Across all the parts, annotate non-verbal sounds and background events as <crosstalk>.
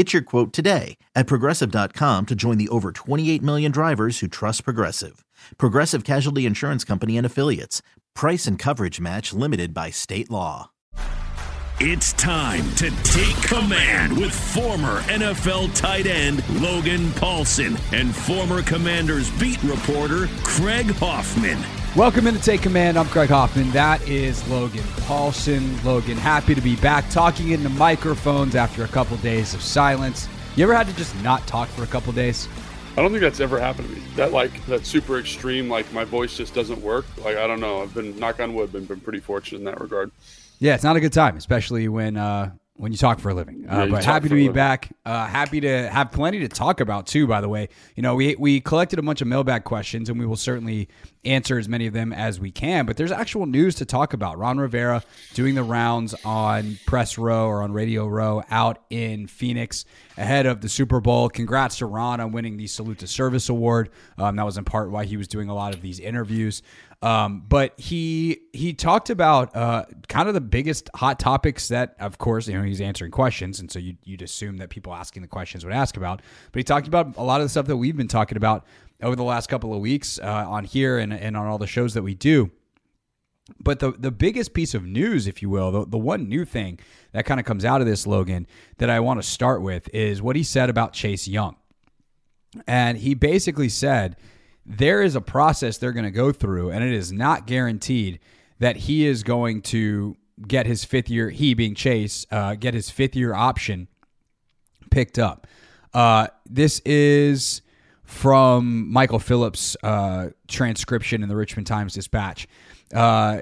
Get your quote today at progressive.com to join the over 28 million drivers who trust Progressive. Progressive Casualty Insurance Company and Affiliates. Price and coverage match limited by state law. It's time to take command with former NFL tight end Logan Paulsen and former Commanders beat reporter Craig Hoffman. Welcome in to Take Command. I'm Craig Hoffman. That is Logan Paulsen. Logan, happy to be back talking into microphones after a couple days of silence. You ever had to just not talk for a couple days? I don't think that's ever happened to me. That like that super extreme, like my voice just doesn't work. Like I don't know. I've been knock on wood, been been pretty fortunate in that regard. Yeah, it's not a good time, especially when uh, when you talk for a living. Uh, Yeah, but happy to be back. Uh, happy to have plenty to talk about too. By the way, you know we we collected a bunch of mailbag questions, and we will certainly answer as many of them as we can. But there's actual news to talk about. Ron Rivera doing the rounds on Press Row or on Radio Row out in Phoenix ahead of the Super Bowl. Congrats to Ron on winning the Salute to Service Award. Um, that was in part why he was doing a lot of these interviews. Um, but he he talked about uh, kind of the biggest hot topics that, of course, you know, he's answering questions, and so you'd, you'd assume that people asking the questions would ask about. But he talked about a lot of the stuff that we've been talking about over the last couple of weeks uh, on here and, and on all the shows that we do. But the the biggest piece of news, if you will, the, the one new thing that kind of comes out of this, Logan, that I want to start with is what he said about Chase Young. And he basically said there is a process they're going to go through, and it is not guaranteed that he is going to get his fifth year, he being Chase, uh, get his fifth year option picked up. Uh, this is from Michael Phillips' uh, transcription in the Richmond Times Dispatch. Uh,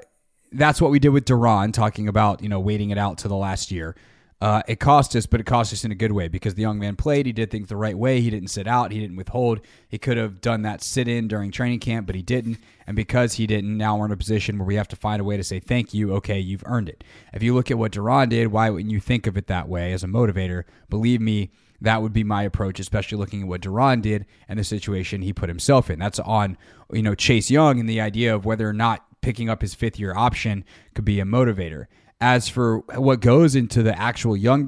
that's what we did with Daron, talking about you know waiting it out to the last year. Uh, it cost us, but it cost us in a good way because the young man played. He did things the right way. He didn't sit out. He didn't withhold. He could have done that sit in during training camp, but he didn't. And because he didn't, now we're in a position where we have to find a way to say thank you. Okay, you've earned it. If you look at what Daron did, why wouldn't you think of it that way as a motivator? Believe me, that would be my approach, especially looking at what Daron did and the situation he put himself in. That's on you know Chase Young and the idea of whether or not picking up his fifth year option could be a motivator. As for what goes into the actual Young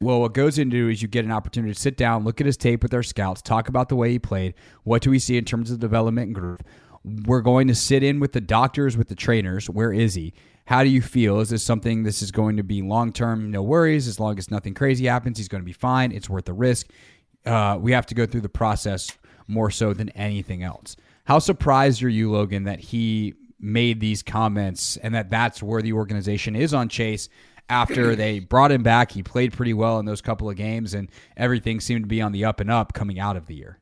well, what goes into is you get an opportunity to sit down, look at his tape with our scouts, talk about the way he played. What do we see in terms of development and growth? We're going to sit in with the doctors, with the trainers. Where is he? How do you feel? Is this something this is going to be long term? No worries. As long as nothing crazy happens, he's going to be fine. It's worth the risk. Uh, we have to go through the process more so than anything else. How surprised are you, Logan, that he made these comments and that that's where the organization is on Chase after <clears throat> they brought him back? He played pretty well in those couple of games, and everything seemed to be on the up and up coming out of the year.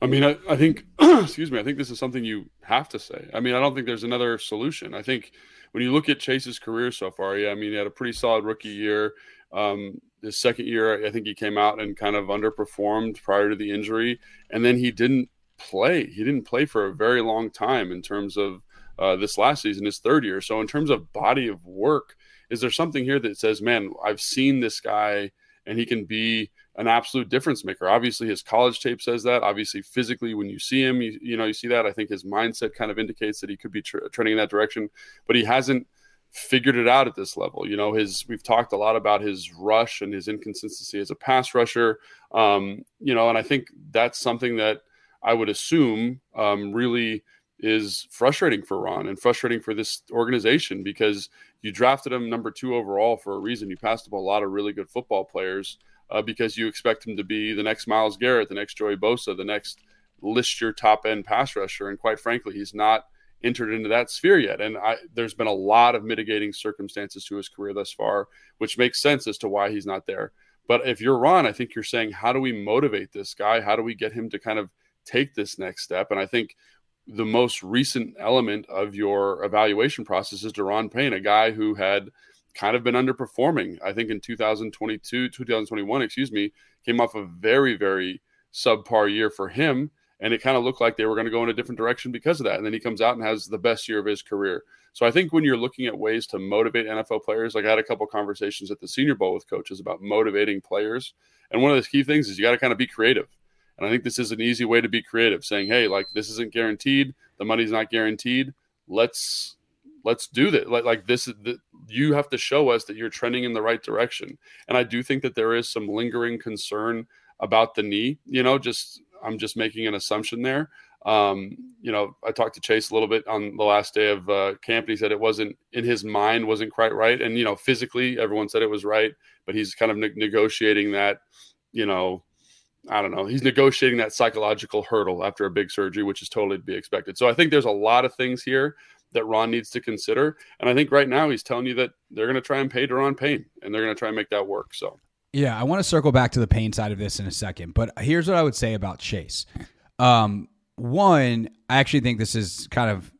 I mean, I, I think, <clears throat> excuse me, I think this is something you have to say. I mean, I don't think there's another solution. I think when you look at Chase's career so far, yeah, I mean, he had a pretty solid rookie year. Um, his second year, I think he came out and kind of underperformed prior to the injury, and then he didn't play. He didn't play for a very long time in terms of uh, this last season, his third year. So, in terms of body of work, is there something here that says, man, I've seen this guy and he can be an absolute difference maker? Obviously, his college tape says that. Obviously, physically, when you see him, you, you know, you see that. I think his mindset kind of indicates that he could be tr- trending in that direction, but he hasn't figured it out at this level. You know, his we've talked a lot about his rush and his inconsistency as a pass rusher. Um, you know, and I think that's something that I would assume um, really is frustrating for Ron and frustrating for this organization because you drafted him number two overall for a reason. You passed up a lot of really good football players uh, because you expect him to be the next Myles Garrett, the next Joey Bosa, the next list your top end pass rusher. And quite frankly, he's not entered into that sphere yet. And I, there's been a lot of mitigating circumstances to his career thus far, which makes sense as to why he's not there. But if you're Ron, I think you're saying, how do we motivate this guy? How do we get him to kind of take this next step? And I think the most recent element of your evaluation process is Daron Payne, a guy who had kind of been underperforming. I think in 2022, 2021, excuse me, came off a very, very subpar year for him. And it kind of looked like they were going to go in a different direction because of that. And then he comes out and has the best year of his career. So I think when you're looking at ways to motivate NFL players, like I had a couple conversations at the Senior Bowl with coaches about motivating players. And one of the key things is you got to kind of be creative. And I think this is an easy way to be creative, saying, "Hey, like this isn't guaranteed. The money's not guaranteed. Let's let's do that. Like, like this, the, you have to show us that you're trending in the right direction." And I do think that there is some lingering concern about the knee. You know, just I'm just making an assumption there. Um, you know, I talked to Chase a little bit on the last day of uh, camp, and he said it wasn't in his mind wasn't quite right, and you know, physically everyone said it was right, but he's kind of ne- negotiating that, you know, I don't know. He's negotiating that psychological hurdle after a big surgery, which is totally to be expected. So I think there's a lot of things here that Ron needs to consider. And I think right now he's telling you that they're going to try and pay Daron Payne and they're going to try and make that work. So, yeah, I want to circle back to the Payne side of this in a second. But here's what I would say about Chase. Um, one, I actually think this is kind of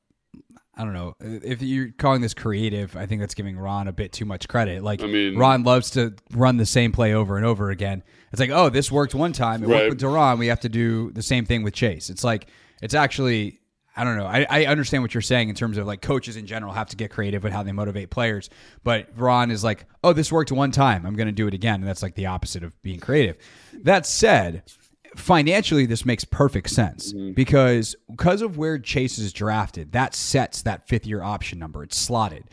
I don't know if you're calling this creative. I think that's giving Ron a bit too much credit. Like I mean, Ron loves to run the same play over and over again. It's like, oh, this worked one time. It right. worked with Daron. We have to do the same thing with Chase. It's like it's actually. I don't know. I, I understand what you're saying in terms of like coaches in general have to get creative with how they motivate players. But Ron is like, oh, this worked one time. I'm going to do it again. And that's like the opposite of being creative. That said, financially this makes perfect sense mm-hmm. because because of where Chase is drafted, that sets that fifth year option number. It's slotted.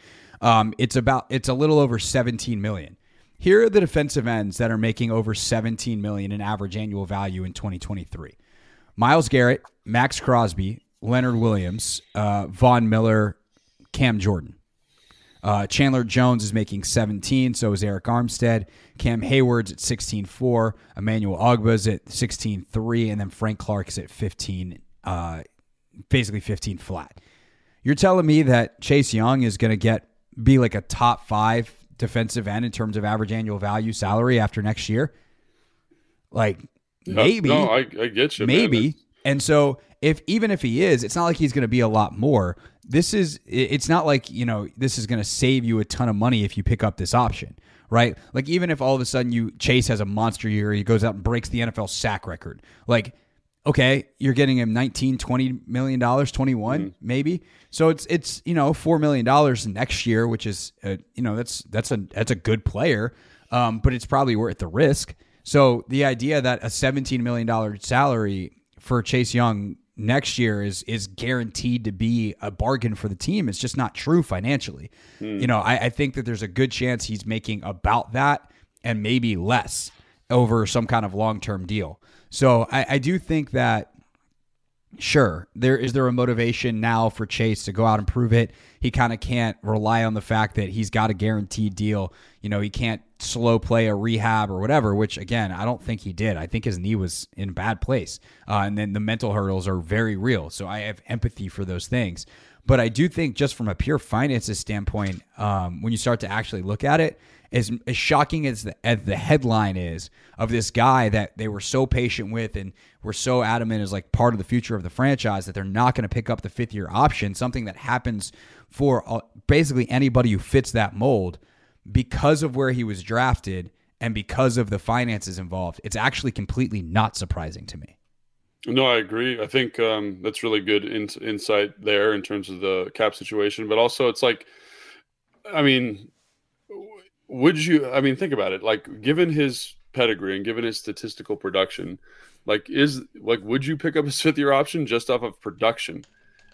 Um, it's about it's a little over 17 million. Here are the defensive ends that are making over 17 million in average annual value in 2023. Myles Garrett, Maxx Crosby, Leonard Williams, uh, Von Miller, Cam Jordan. Uh, Chandler Jones is making 17, so is Arik Armstead. Cam Heyward's at 16.4. Emmanuel Ogbah's at 16.3. And then Frank Clark is at 15, uh, basically 15 flat. You're telling me that Chase Young is going to get be like a top five defensive end in terms of average annual value salary after next year? Like, maybe. No, I, I get you. Maybe. And so if even if he is, it's not like he's going to be a lot more. This is it's not like, you know, this is going to save you a ton of money if you pick up this option, right? Like even if all of a sudden you Chase has a monster year, he goes out and breaks the NFL sack record. Like okay, you're getting him 19, 20 million dollars, 21 mm-hmm. maybe. So it's it's, you know, 4 million dollars next year, which is uh, you know, that's that's a that's a good player. Um, but it's probably worth the risk. So the idea that a 17 million dollar salary for Chase Young next year is is guaranteed to be a bargain for the team. It's just not true financially. Hmm. You know, I, I think that there's a good chance he's making about that and maybe less over some kind of long term deal. So I, I do think that sure there is there a motivation now for chase to go out and prove it he kind of can't rely on the fact that he's got a guaranteed deal you know he can't slow play a rehab or whatever, which again, I don't think he did. I think his knee was in bad place. Uh, and then the mental hurdles are very real. So I have empathy for those things. But I do think, just from a pure finances standpoint, um, when you start to actually look at it, as, as shocking as the, as the headline is of this guy that they were so patient with and were so adamant as like part of the future of the franchise that they're not going to pick up the fifth year option, something that happens for basically anybody who fits that mold because of where he was drafted and because of the finances involved, it's actually completely not surprising to me. No, I agree. I think um, that's really good in- insight there in terms of the cap situation. But also, it's like, I mean, would you? I mean, think about it. Like, given his pedigree and given his statistical production, like, is like, would you pick up his <laughs> fifth year option just off of production?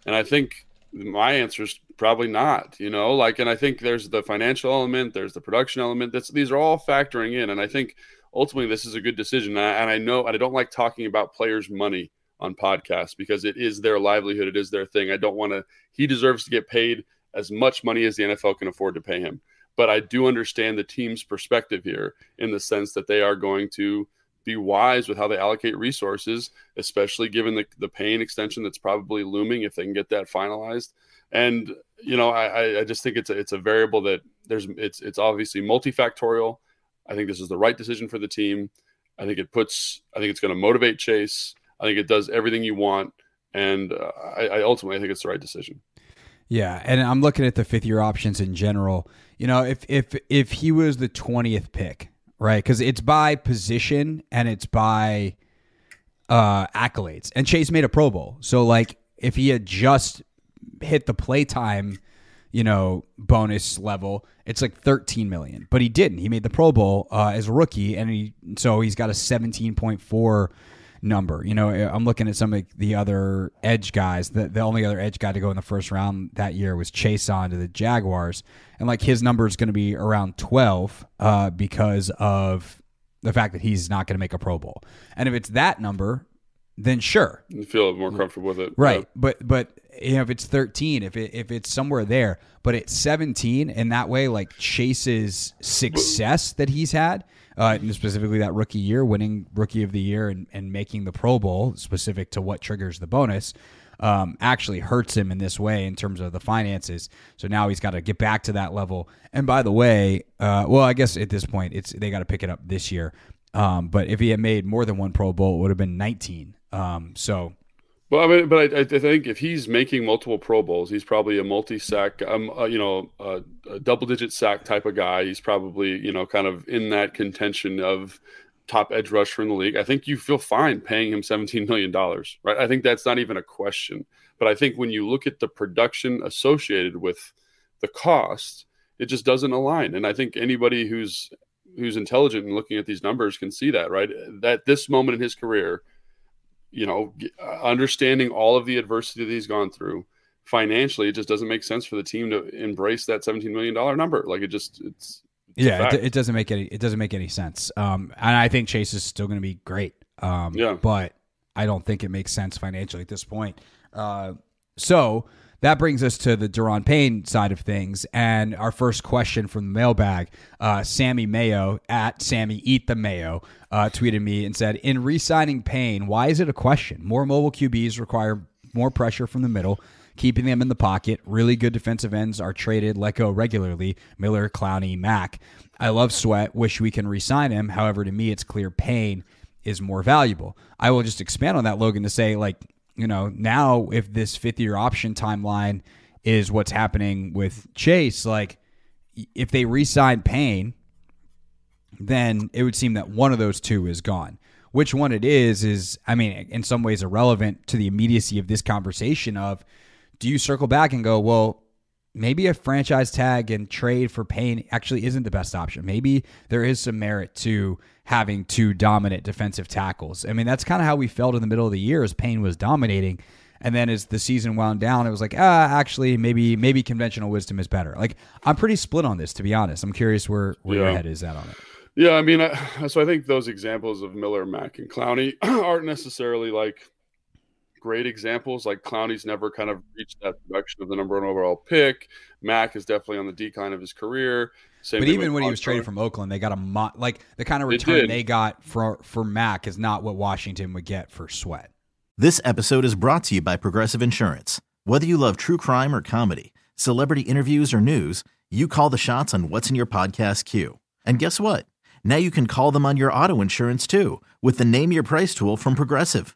And I think my answer is probably not you know like and i think there's the financial element there's the production element that's these are all factoring in and i think ultimately this is a good decision and I, and I know and i don't like talking about players money on podcasts because it is their livelihood it is their thing i don't want to he deserves to get paid as much money as the nfl can afford to pay him but i do understand the team's perspective here in the sense that they are going to be wise with how they allocate resources, especially given the, the Payne extension that's probably looming if they can get that finalized. And you know, I, I just think it's a, it's a variable that there's it's it's obviously multifactorial. I think this is the right decision for the team. I think it puts I think it's going to motivate Chase. I think it does everything you want, and uh, I, I ultimately I think it's the right decision. Yeah, and I'm looking at the fifth year options in general. You know, if if if he was the twentieth pick, right? Because it's by position and it's by uh, accolades. And Chase made a Pro Bowl, so like if he had just hit the playtime, you know, bonus level, it's like 13 million. But he didn't. He made the Pro Bowl uh, as a rookie, and he so he's got a 17.4 number. You know, I'm looking at some of the other edge guys. The, the only other edge guy to go in the first round that year was Chaisson to the Jaguars. And like his number is going to be around 12 uh, because of the fact that he's not going to make a Pro Bowl. And if it's that number, then sure. You feel more comfortable with it. Right. Yeah. But, but, you know, if it's 13, if it, if it's somewhere there, but it's 17, and that way, like Chase's success that he's had, uh, specifically that rookie year, winning rookie of the year and, and making the Pro Bowl, specific to what triggers the bonus, um, actually hurts him in this way in terms of the finances. So now he's got to get back to that level. And by the way, uh, well, I guess at this point, it's they got to pick it up this year. Um, but if he had made more than one Pro Bowl, it would have been 19. Um, so well, I mean, but I, I, think if he's making multiple Pro Bowls, he's probably a multi-sack, um, uh, you know, a double-digit sack type of guy. He's probably, you know, kind of in that contention of top edge rusher in the league. I think you feel fine paying him seventeen million dollars, right? I think that's not even a question. But I think when you look at the production associated with the cost, it just doesn't align. And I think anybody who's who's intelligent and looking at these numbers can see that, right? That this moment in his career you know, uh, understanding all of the adversity that he's gone through financially, it just doesn't make sense for the team to embrace that $17 million number. Like it just, it's, it's yeah, it, it, doesn't make any, it doesn't make any sense. Um, and I think Chase is still going to be great. Um, yeah, but I don't think it makes sense financially at this point. Uh, so that brings us to the Daron Payne side of things. And our first question from the mailbag uh, Sammy Mayo at Sammy Eat the Mayo uh, tweeted me and said, In re signing Payne, why is it a question? More mobile QBs require more pressure from the middle keeping them in the pocket. Really good defensive ends are traded, let go regularly. Miller, Clowney, Mack. I love Sweat. Wish we can re-sign him. However, to me, it's clear Payne is more valuable. I will just expand on that, Logan, to say like you know, now if this fifth year option timeline is what's happening with Chase, like if they re sign Payne, then it would seem that one of those two is gone. Which one it is, is, I mean, in some ways irrelevant to the immediacy of this conversation of do you circle back and go, well, maybe a franchise tag and trade for Payne actually isn't the best option. Maybe there is some merit to having two dominant defensive tackles. I mean, that's kind of how we felt in the middle of the year as Payne was dominating. And then as the season wound down, it was like, ah, actually, maybe maybe conventional wisdom is better. Like, I'm pretty split on this, to be honest. I'm curious where, where yeah. your head is at on it. Yeah, I mean, I, so I think those examples of Miller, Mack, and Clowney <clears throat> aren't necessarily like great examples. Like Clowney's never kind of reached that production of the number one overall pick. Mack is definitely on the decline of his career. Same but even when he was traded from Oakland, they got a mo- like the kind of return they, they got for for Mack is not what Washington would get for Sweat. This episode is brought to you by Progressive Insurance. Whether you love true crime or comedy, celebrity interviews or news, you call the shots on what's in your podcast queue. And guess what? Now you can call them on your auto insurance too with the Name Your Price tool from Progressive.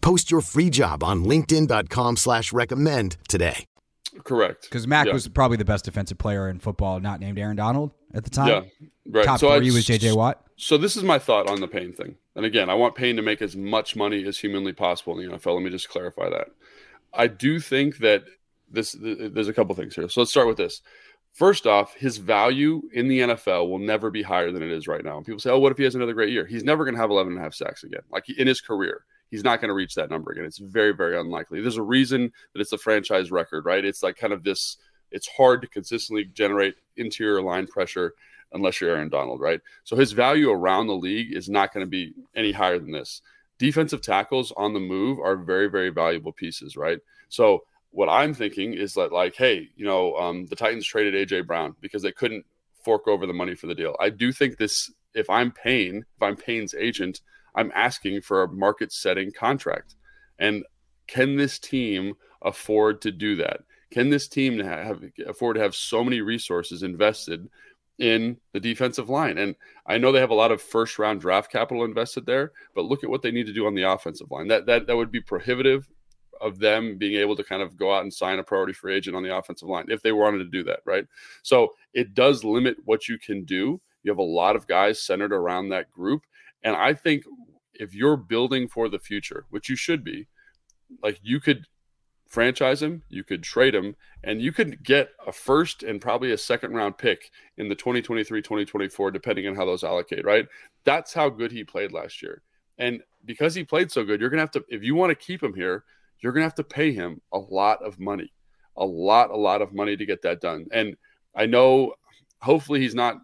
Post your free job on LinkedIn.com slash recommend today. Correct. Because Mack Yeah. was probably the best defensive player in football, not named Aaron Donald at the time. Yeah, right. Top So I- three was J.J. Watt. So this is my thought on the Payne thing. And again, I want Payne to make as much money as humanly possible in the NFL. Let me just clarify that. I do think that this th- there's a couple things here. So let's start with this. First off, his value in the NFL will never be higher than it is right now. And people say, "Oh, what if he has another great year?" He's never going to have 11 and a half sacks again. Like in his career, he's not going to reach that number again. It's very, very unlikely. There's a reason that it's a franchise record, right? It's like kind of this. It's hard to consistently generate interior line pressure unless you're Aaron Donald, right? So his value around the league is not going to be any higher than this. Defensive tackles on the move are very, very valuable pieces, right? So what I'm thinking is that, like, hey, you know, um, the Titans traded AJ Brown because they couldn't fork over the money for the deal. I do think this. If I'm Payne, if I'm Payne's agent, I'm asking for a market-setting contract, and can this team afford to do that? Can this team have afford to have so many resources invested in the defensive line? And I know they have a lot of first round draft capital invested there, but look at what they need to do on the offensive line. That that that would be prohibitive of them being able to kind of go out and sign a priority free agent on the offensive line if they wanted to do that, right? So it does limit what you can do. You have a lot of guys centered around that group. And I think if you're building for the future, which you should be, like you could franchise him, you could trade him, and you could get a first and probably a second round pick in the 2023 2024, depending on how those allocate, right? That's how good he played last year. And because he played so good, you're going to have to, if you want to keep him here, you're going to have to pay him a lot of money, a lot, a lot of money to get that done. And I know hopefully he's not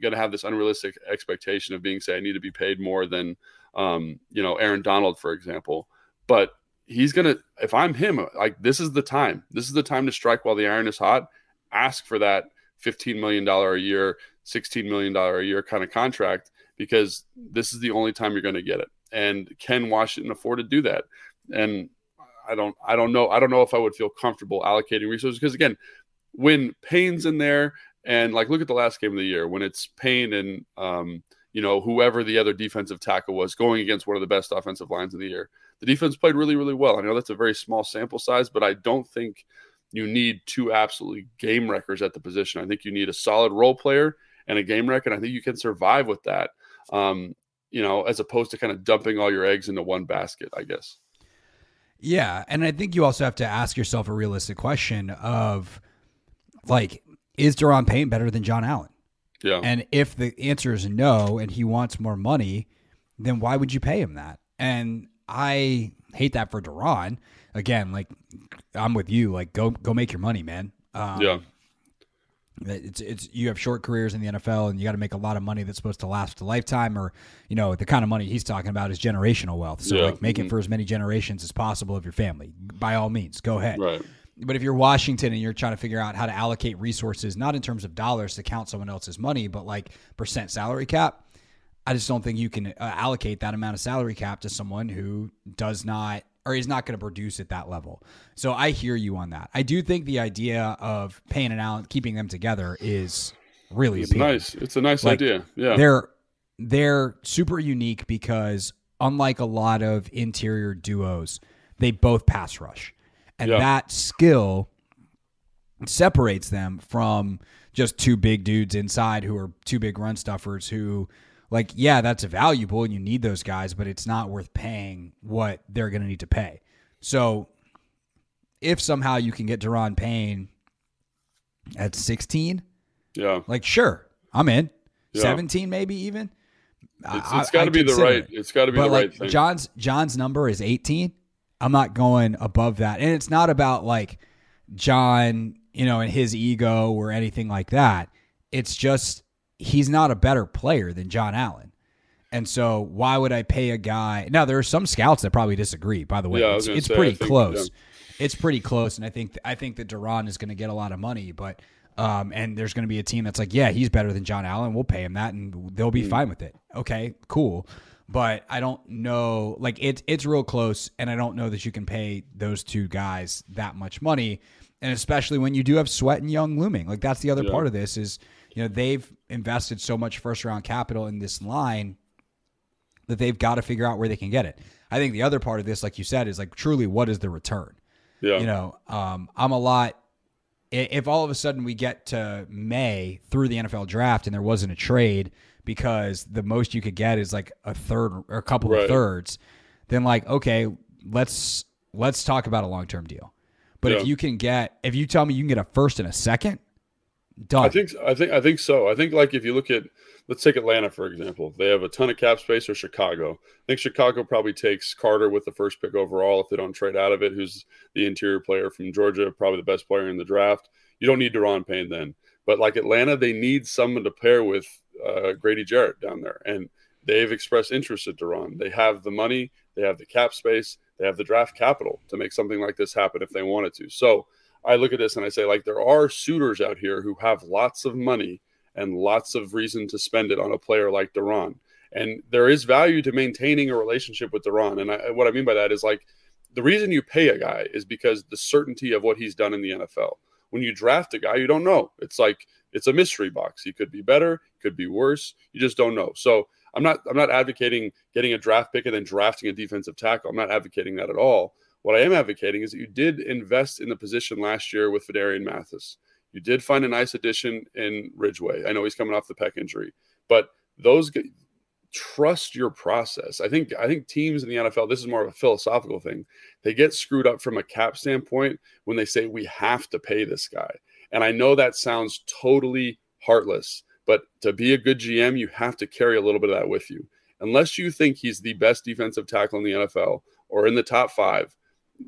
going to have this unrealistic expectation of being, say, I need to be paid more than, um, you know, Aaron Donald, for example. But he's going to, if I'm him, like this is the time. This is the time to strike while the iron is hot. Ask for that $15 million a year, $16 million a year kind of contract because this is the only time you're going to get it. And can Washington afford to do that? And I don't, I don't know. I don't know if I would feel comfortable allocating resources because again, when Payne's in there and like look at the last game of the year when it's Payne and um, you know whoever the other defensive tackle was going against one of the best offensive lines of the year. The defense played really, really well. I know that's a very small sample size, but I don't think you need two absolutely game wreckers at the position. I think you need a solid role player and a game wrecker. And I think you can survive with that. Um, you know, as opposed to kind of dumping all your eggs into one basket, I guess. Yeah, and I think you also have to ask yourself a realistic question of like is Daron Payne better than John Allen? Yeah. And if the answer is no and he wants more money, then why would you pay him that? And I hate that for Daron. Again, like I'm with you. Like go go make your money, man. Um, yeah. It's it's you have short careers in the NFL and you got to make a lot of money that's supposed to last a lifetime or you know the kind of money he's talking about is generational wealth. So Yeah. like make it for as many generations as possible of your family. By all means, go ahead. Right. But if you're Washington and you're trying to figure out how to allocate resources, not in terms of dollars to count someone else's money, but like percent salary cap, I just don't think you can uh, allocate that amount of salary cap to someone who does not or is not going to produce at that level. So I hear you on that. I do think the idea of Payne and Allen keeping them together is really It's appealing. nice. It's a nice Like, idea. Yeah. They're they're super unique because unlike a lot of interior duos, they both pass rush. And Yeah. that skill separates them from just two big dudes inside who are two big run stuffers who like yeah, that's valuable and you need those guys, but it's not worth paying what they're going to need to pay. So if somehow you can get Daron Payne at 16, yeah. like, sure, I'm in. Yeah. 17, maybe even. It's, it's got to be the right. it. It's got to be But the like right thing. John's John's number is 18. I'm not going above that, and it's not about like John, you know, and his ego or anything like that. It's just he's not a better player than John Allen. And so, why would I pay a guy? Now, there are some scouts that probably disagree. By the way, Yeah, it's, it's say, pretty think, close. It's pretty close, and I think I think that Daron is going to get a lot of money, but um, and there's going to be a team that's like, yeah, he's better than John Allen. We'll pay him that, and they'll be fine with it. Okay, cool. But I don't know, like it's it's real close, and I don't know that you can pay those two guys that much money, and especially when you do have Sweat and Young looming. Like that's the other Yeah. part of this is, you know, they've invested so much first round capital in this line that they've got to figure out where they can get it. I think the other part of this, like you said, is like truly what is the return? yeah. You know, um, I'm a lot if all of a sudden we get to May through the NFL draft and there wasn't a trade because the most you could get is like a third or a couple Right. of thirds, then like okay, let's let's talk about a long term deal. But if you can get if you tell me you can get a first and a second, done. I think I think I think so. I think like if you look at let's take Atlanta for example. They have a ton of cap space or Chicago. I think Chicago probably takes Carter with the first pick overall if they don't trade out of it, who's the interior player from Georgia, probably the best player in the draft. You don't need Daron Payne then. But like Atlanta, they need someone to pair with uh, Grady Jarrett down there. And they've expressed interest in Daron. They have the money, they have the cap space, they have the draft capital to make something like this happen if they wanted to. So I look at this and I say, like, there are suitors out here who have lots of money and lots of reason to spend it on a player like Daron. And there is value to maintaining a relationship with Daron. And I, what I mean by that is like the reason you pay a guy is because the certainty of what he's done in the NFL. When you draft a guy, you don't know. It's like it's a mystery box. He could be better, could be worse. You just don't know. So I'm not I'm not advocating getting a draft pick and then drafting a defensive tackle. I'm not advocating that at all. What I am advocating is that you did invest in the position last year with Phidarian Mathis. You did find a nice addition in Ridgeway. I know he's coming off the pec injury, but those trust your process. I think I think teams in the NFL, this is more of a philosophical thing. They get screwed up from a cap standpoint when they say we have to pay this guy. And I know that sounds totally heartless, but to be a good GM, you have to carry a little bit of that with you. Unless you think he's the best defensive tackle in the NFL or in the top 5,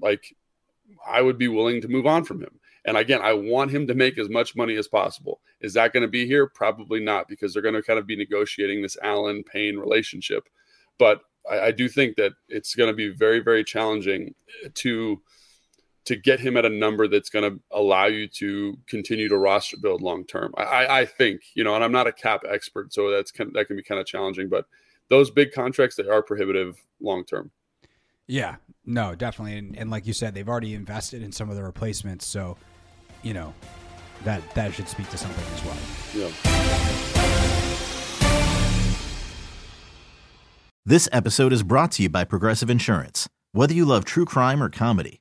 like I would be willing to move on from him. And again, I want him to make as much money as possible. Is that going to be here? Probably not, because they're going to kind of be negotiating this Allen Payne relationship. But I, I do think that it's going to be very, very challenging to to get him at a number that's going to allow you to continue to roster build long term. I, I, I think, you know, and I'm not a cap expert, so that's kind that can be kind of challenging. But those big contracts, they are prohibitive long term. Yeah, no, definitely, and, and like you said, they've already invested in some of the replacements, so you know that that should speak to something as well. Yeah. This episode is brought to you by Progressive Insurance. Whether you love true crime or comedy,